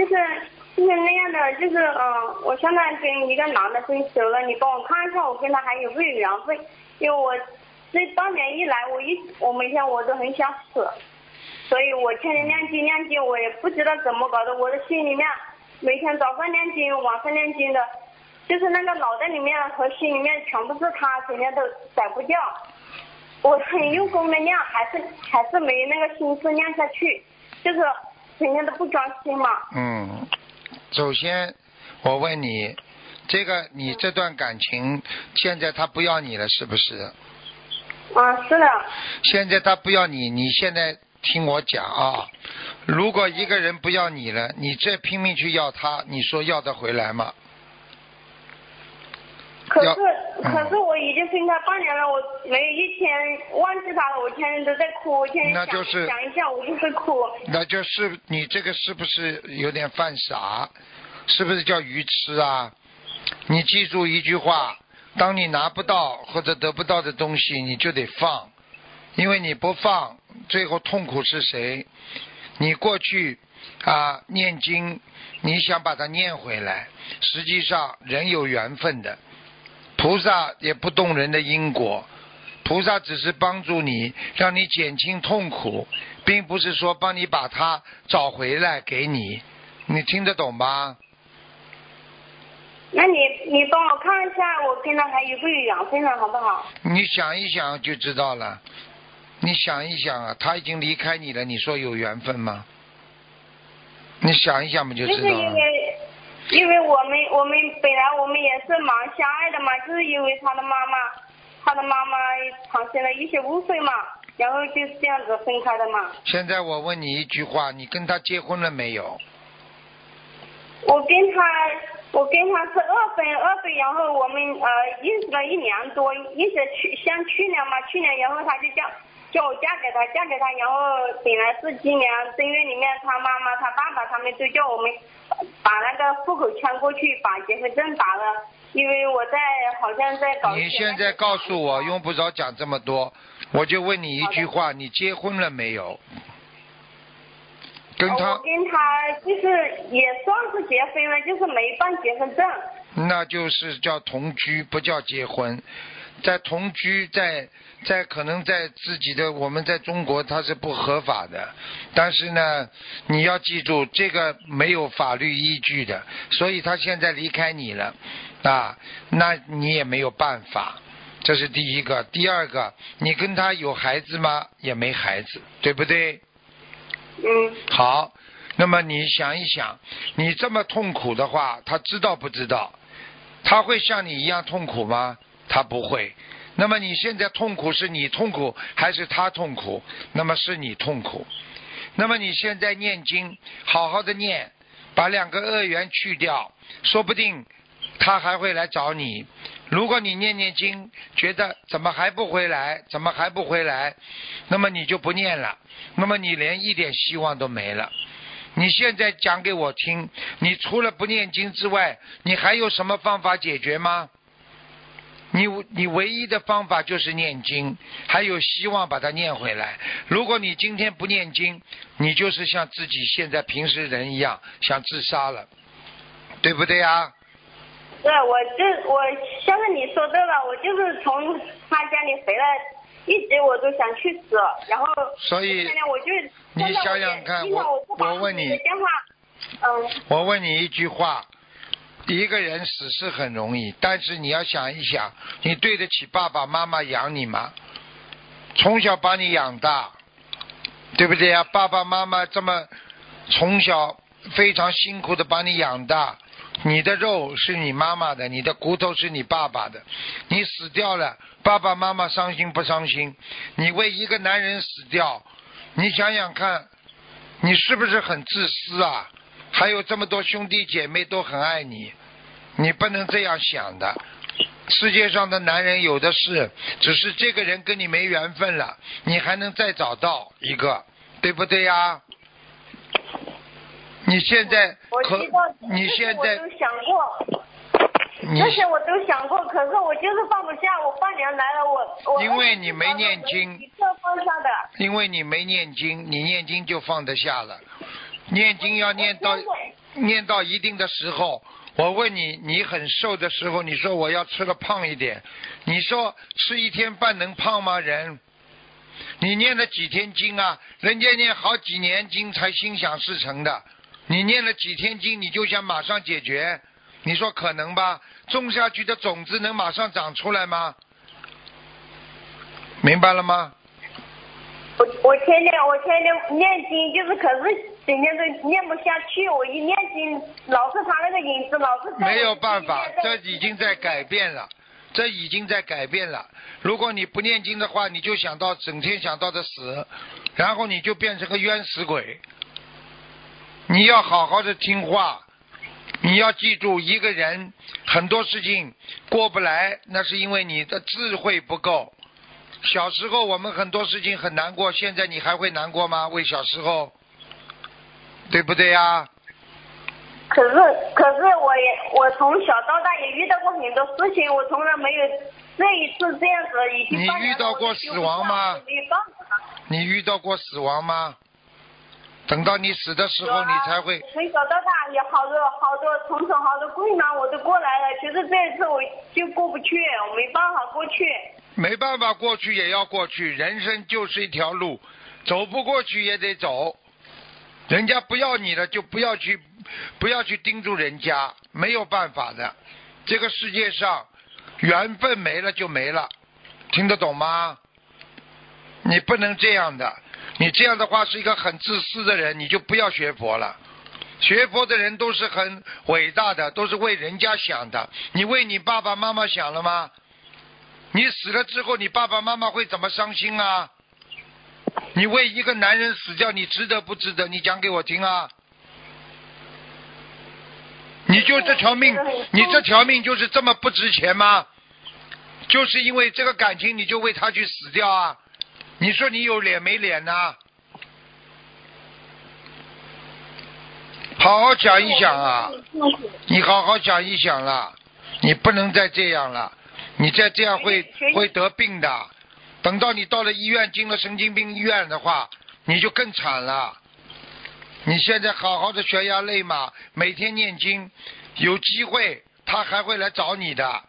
就是就是那样的，就是嗯，我现在跟一个男的分手了，你帮我看一下，我跟他还有没有缘分？因为我这半年以来，我一我每天我都很想死，所以我天天念经念经，我也不知道怎么搞的，我的心里面每天早上念经，晚上念经的，就是那个脑袋里面和心里面全部是他，整天都甩不掉。我很用功的念，还是还是没那个心思念下去，就是整天都不专心嘛。嗯，首先我问你，这个你这段感情现在他不要你了，是不是？啊，是的。现在他不要你，你现在听我讲啊，如果一个人不要你了，你再拼命去要他，你说要得回来吗？要可是嗯可是我已经分开半年了，我没有一天忘记他了，我天天都在哭，我天天想那就是想一下我就是哭。那就是你这个是不是有点犯傻？是不是叫愚痴啊？你记住一句话：当你拿不到或者得不到的东西，你就得放，因为你不放，最后痛苦是谁？你过去啊念经，你想把它念回来，实际上人有缘分的，菩萨也不动人的因果。菩萨只是帮助你，让你减轻痛苦，并不是说帮你把它找回来给你。你听得懂吗？那你你帮我看一下，我跟他还有没有缘分了，好不好？你想一想就知道了。你想一想啊，他已经离开你了，你说有缘分吗？你想一想不，就就是知道了。因为，因为我们我们本来我们也是蛮相爱的嘛，就是因为他的妈妈，他的妈妈产生了一些误会嘛，然后就是这样子分开的嘛。现在我问你一句话，你跟他结婚了没有？我跟他，我跟他是二婚二婚，然后我们呃认识了一年多，认识去像去年嘛，去年然后他就叫叫我嫁给他，嫁给他，然后本来是今年正月里面，他妈妈、他爸爸他们都叫我们把那个户口迁过去，把结婚证打了，因为我在好像在搞你现在告诉我，用不着讲这么多，我就问你一句话：你结婚了没有？跟呃他我跟他就是也算是结婚了，就是没办结婚证。那就是叫同居，不叫结婚。在同居，在在可能在自己的我们在中国它是不合法的，但是呢，你要记住这个没有法律依据的，所以他现在离开你了，啊，那你也没有办法。这是第一个，第二个，你跟他有孩子吗？也没孩子，对不对？嗯，好，那么你想一想，你这么痛苦的话，他知道不知道？他会像你一样痛苦吗？他不会。那么你现在痛苦是你痛苦还是他痛苦？那么是你痛苦。那么你现在念经，好好的念，把两个恶缘去掉，说不定他还会来找你。如果你念念经，觉得怎么还不回来，怎么还不回来，那么你就不念了，那么你连一点希望都没了。你现在讲给我听，你除了不念经之外，你还有什么方法解决吗？你你唯一的方法就是念经，还有希望把它念回来。如果你今天不念经，你就是像自己现在平时人一样想自杀了，对不对呀？对，我就我现在你说对了，我就是从他家里回来，一直我都想去死，然后所以我就你想想看我我我问你我问你一句话：一个人死是很容易，但是你要想一想，你对得起爸爸妈妈养你吗？从小把你养大，对不对呀？爸爸妈妈这么从小非常辛苦的把你养大，你的肉是你妈妈的，你的骨头是你爸爸的，你死掉了，爸爸妈妈伤心不伤心？你为一个男人死掉，你想想看，你是不是很自私啊？还有这么多兄弟姐妹都很爱你，你不能这样想的。世界上的男人有的是，只是这个人跟你没缘分了，你还能再找到一个，对不对呀？你现在可我知道，你这些现在我都想过，这些我都想过，可是我就是放不下，我半年来了，我我因为你没念经一个放下的。因为你没念经，你念经就放得下了。念经要念到念到一定的时候，我问你，你很瘦的时候，你说我要吃的胖一点，你说吃一天半能胖吗？人，你念了几天经啊？人家念好几年经才心想事成的，你念了几天经，你就想马上解决？你说可能吧？种下去的种子能马上长出来吗？明白了吗？我我天天我天天念经，就是可是今天都念不下去。我一念经，老是他那个影子，老是没有办法，这已经在改变了，这已经在改变了。如果你不念经的话，你就想到整天想到的死，然后你就变成个冤死鬼。你要好好的听话，你要记住，一个人很多事情过不来，那是因为你的智慧不够。小时候我们很多事情很难过，现在你还会难过吗？为小时候，对不对呀、可是可是我也我从小到大也遇到过很多事情，我从来没有这一次这样子已经你遇到过死亡吗没办法你遇到过死亡吗？等到你死的时候，你才会。从小到大有好多好多重重好多困难我都过来了，其实这一次我就过不去，我没办法过去。没办法，过去也要过去，人生就是一条路，走不过去也得走。人家不要你了，就不要去，不要去盯住人家，没有办法的。这个世界上，缘分没了就没了，听得懂吗？你不能这样的，你这样的话是一个很自私的人，你就不要学佛了。学佛的人都是很伟大的，都是为人家想的。你为你爸爸妈妈想了吗？你死了之后，你爸爸妈妈会怎么伤心啊？你为一个男人死掉，你值得不值得？你讲给我听啊！你就这条命，你这条命就是这么不值钱吗？就是因为这个感情，你就为他去死掉啊？你说你有脸没脸呐、好好想一想啊！你好好想一想了，你不能再这样了，你再这样会会得病的。等到你到了医院，进了神经病医院的话，你就更惨了。你现在好好的悬崖勒马，每天念经，有机会他还会来找你的。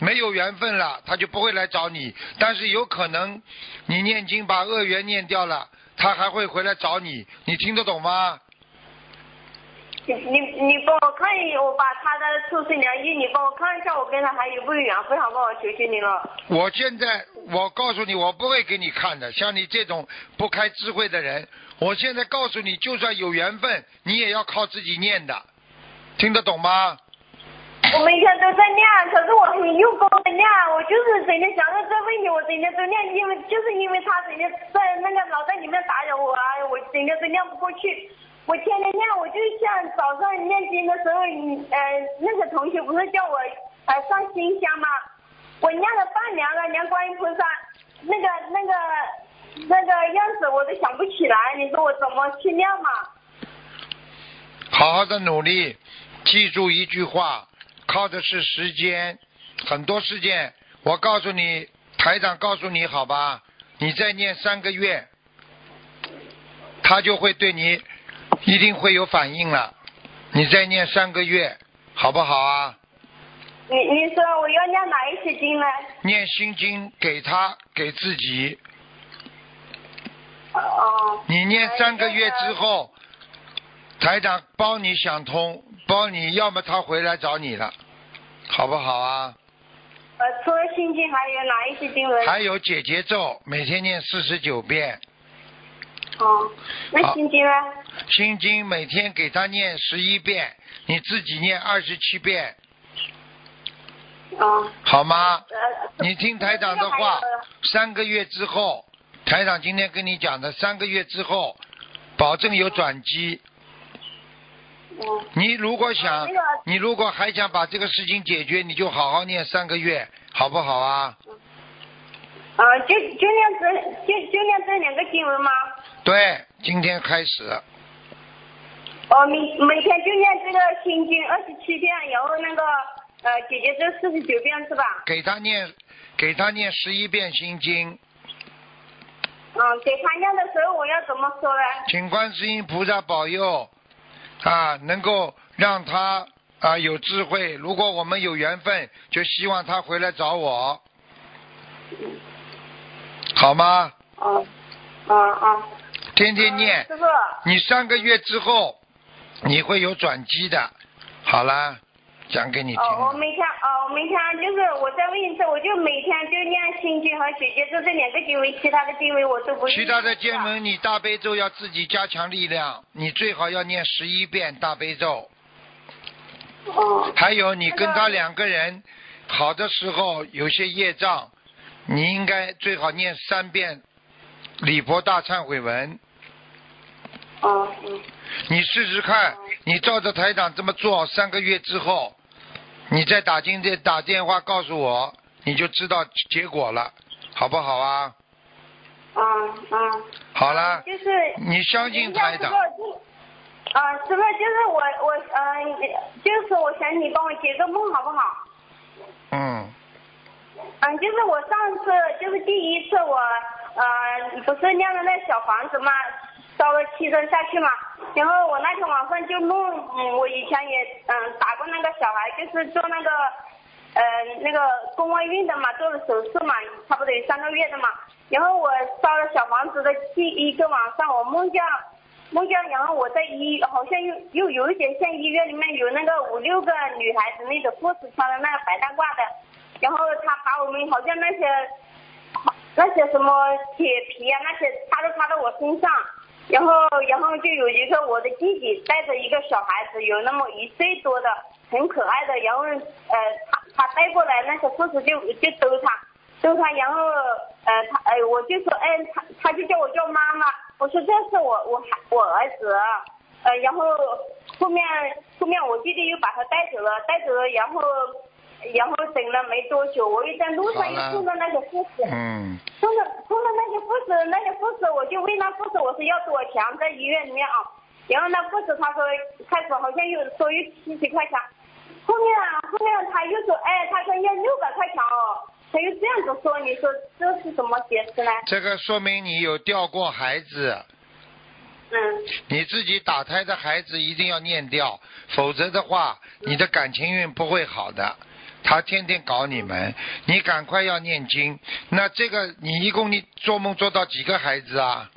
没有缘分了，他就不会来找你。但是有可能，你念经把恶缘念掉了，他还会回来找你。你听得懂吗？你你你帮我看一，我把他的出生年月，你帮我看一下，我跟他还有没有缘分，好不好？求求你了。我现在我告诉你，我不会给你看的。像你这种不开智慧的人，我现在告诉你，就算有缘分，你也要靠自己念的，听得懂吗？我每天都在念，可是我很用功的念，我就是整天想到这问题，我整天都念，因为就是因为他整天在那个脑袋里面打扰我啊，我整天都念不过去。我天天念，我就像早上念经的时候，嗯呃，那个同学不是叫我呃上新香吗？我念了半年了，连观音菩萨那个那个那个样子我都想不起来，你说我怎么去念嘛？好好的努力，记住一句话，靠的是时间。很多事件，我告诉你，台长告诉你好吧，你再念三个月，他就会对你一定会有反应了。你再念三个月，好不好啊？你你说我要念哪一些经呢？念心经给他给自己，哦。你念三个月之后，台长帮你想通，帮你要么他回来找你了，好不好啊？呃，除了心经还有哪一些经文？还有解结咒，每天念四十九遍。哦，那心经呢？心经每天给他念十一遍，你自己念二十七遍，哦。好吗？呃。你听台长的话，三个月之后，台长今天跟你讲的，三个月之后，保证有转机。嗯。你如果想那个，你如果还想把这个事情解决，你就好好念三个月，好不好啊？啊，就就念这就就念这两个经文吗？对，今天开始，哦，每每天就念这个心经二十七遍，然后那个呃姐姐这四十九遍是吧？给他念，给他念十一遍心经，嗯，给他念的时候我要怎么说呢？请观世音菩萨保佑，啊，能够让他啊、有智慧。如果我们有缘分，就希望他回来找我，好吗？嗯嗯嗯。天天念，师傅，你三个月之后你会有转机的。好啦，讲给你听。哦，我每天哦，我每天就是我再问一次，我就每天就念心经和姐姐咒这两个经文，其他的经文我都不。其他的经。文，你大悲咒要自己加强力量，你最好要念十一遍大悲咒。哦。还有，你跟他两个人好的时候，有些业障，你应该最好念三遍礼佛大忏悔文。哦嗯。你试试看，你照着台长这么做，三个月之后，你再打进这打电话告诉我，你就知道结果了，好不好啊？嗯嗯。好了，就是。你相信台长。啊，师傅，就是我我嗯、就是我想你帮我解个梦好不好？嗯，嗯，就是我上次就是第一次我呃不是念了那小房子嘛，烧了七针下去嘛，然后我那天晚上就梦，嗯，我以前也嗯打过那个小孩，就是做那个呃那个宫外孕的嘛，做了手术嘛，差不多有三个月的嘛，然后我烧了小房子的第一个晚上，我梦见。梦见，然后我在医，好像又又有一点像医院里面有那个五六个女孩子，那个护士穿的那个白大褂的，然后他把我们好像那些那些什么铁皮啊那些插都插到我身上，然后然后就有一个我的弟弟带着一个小孩子，有那么一岁多的，很可爱的，然后呃他他带过来，那些护士就就逗他。逗他，然后呃他呃我就说哎他他就叫我叫妈妈，我说这是我我孩我儿子，呃然后后面后面我弟弟又把他带走了，带走了，然后然后等了没多久，我又在路上又碰到那个护士，嗯，碰到碰到那个护士，那个护士我就问那护士我说要多少钱在医院里面啊，然后那护士他说开始好像又说有七十块钱，后面啊后面他又说哎他说要六百块钱哦。他又这样子说，你说这是怎么解释呢？这个说明你有掉过孩子，嗯。你自己打胎的孩子一定要念掉，否则的话，你的感情运不会好的。他天天搞你们，你赶快要念经。那这个你一共你做梦做到几个孩子啊？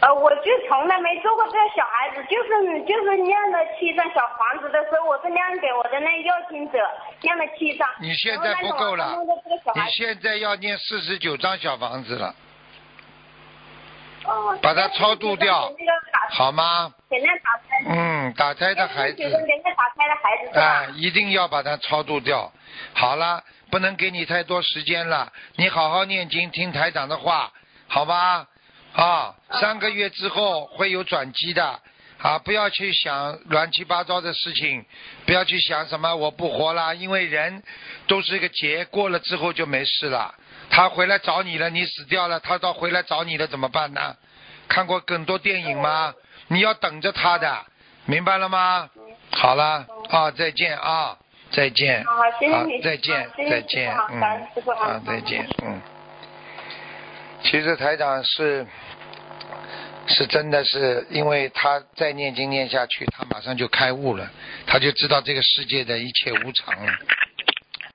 呃，我就从来没做过这个小孩子，就是就是念了七张小房子的时候，我是念给我的那要经者念了七张。你现在不够了你现在要念四十九张小房子了，哦，把它超度掉好吗？嗯，打胎的孩子打胎的孩子？啊，一定要把它超度掉。好了，不能给你太多时间了，你好好念经，听台长的话，好吧？啊，三个月之后会有转机的。啊，不要去想乱七八糟的事情，不要去想什么我不活了，因为人都是一个劫，过了之后就没事了。他回来找你了，你死掉了，他到回来找你了怎么办呢？看过更多电影吗？你要等着他的，明白了吗？好了，啊，再见啊，再见。好，谢谢你。再见再见，嗯，感恩师傅啊，再见，嗯。其实台长是是真的是，因为他再念经念下去，他马上就开悟了，他就知道这个世界的一切无常了。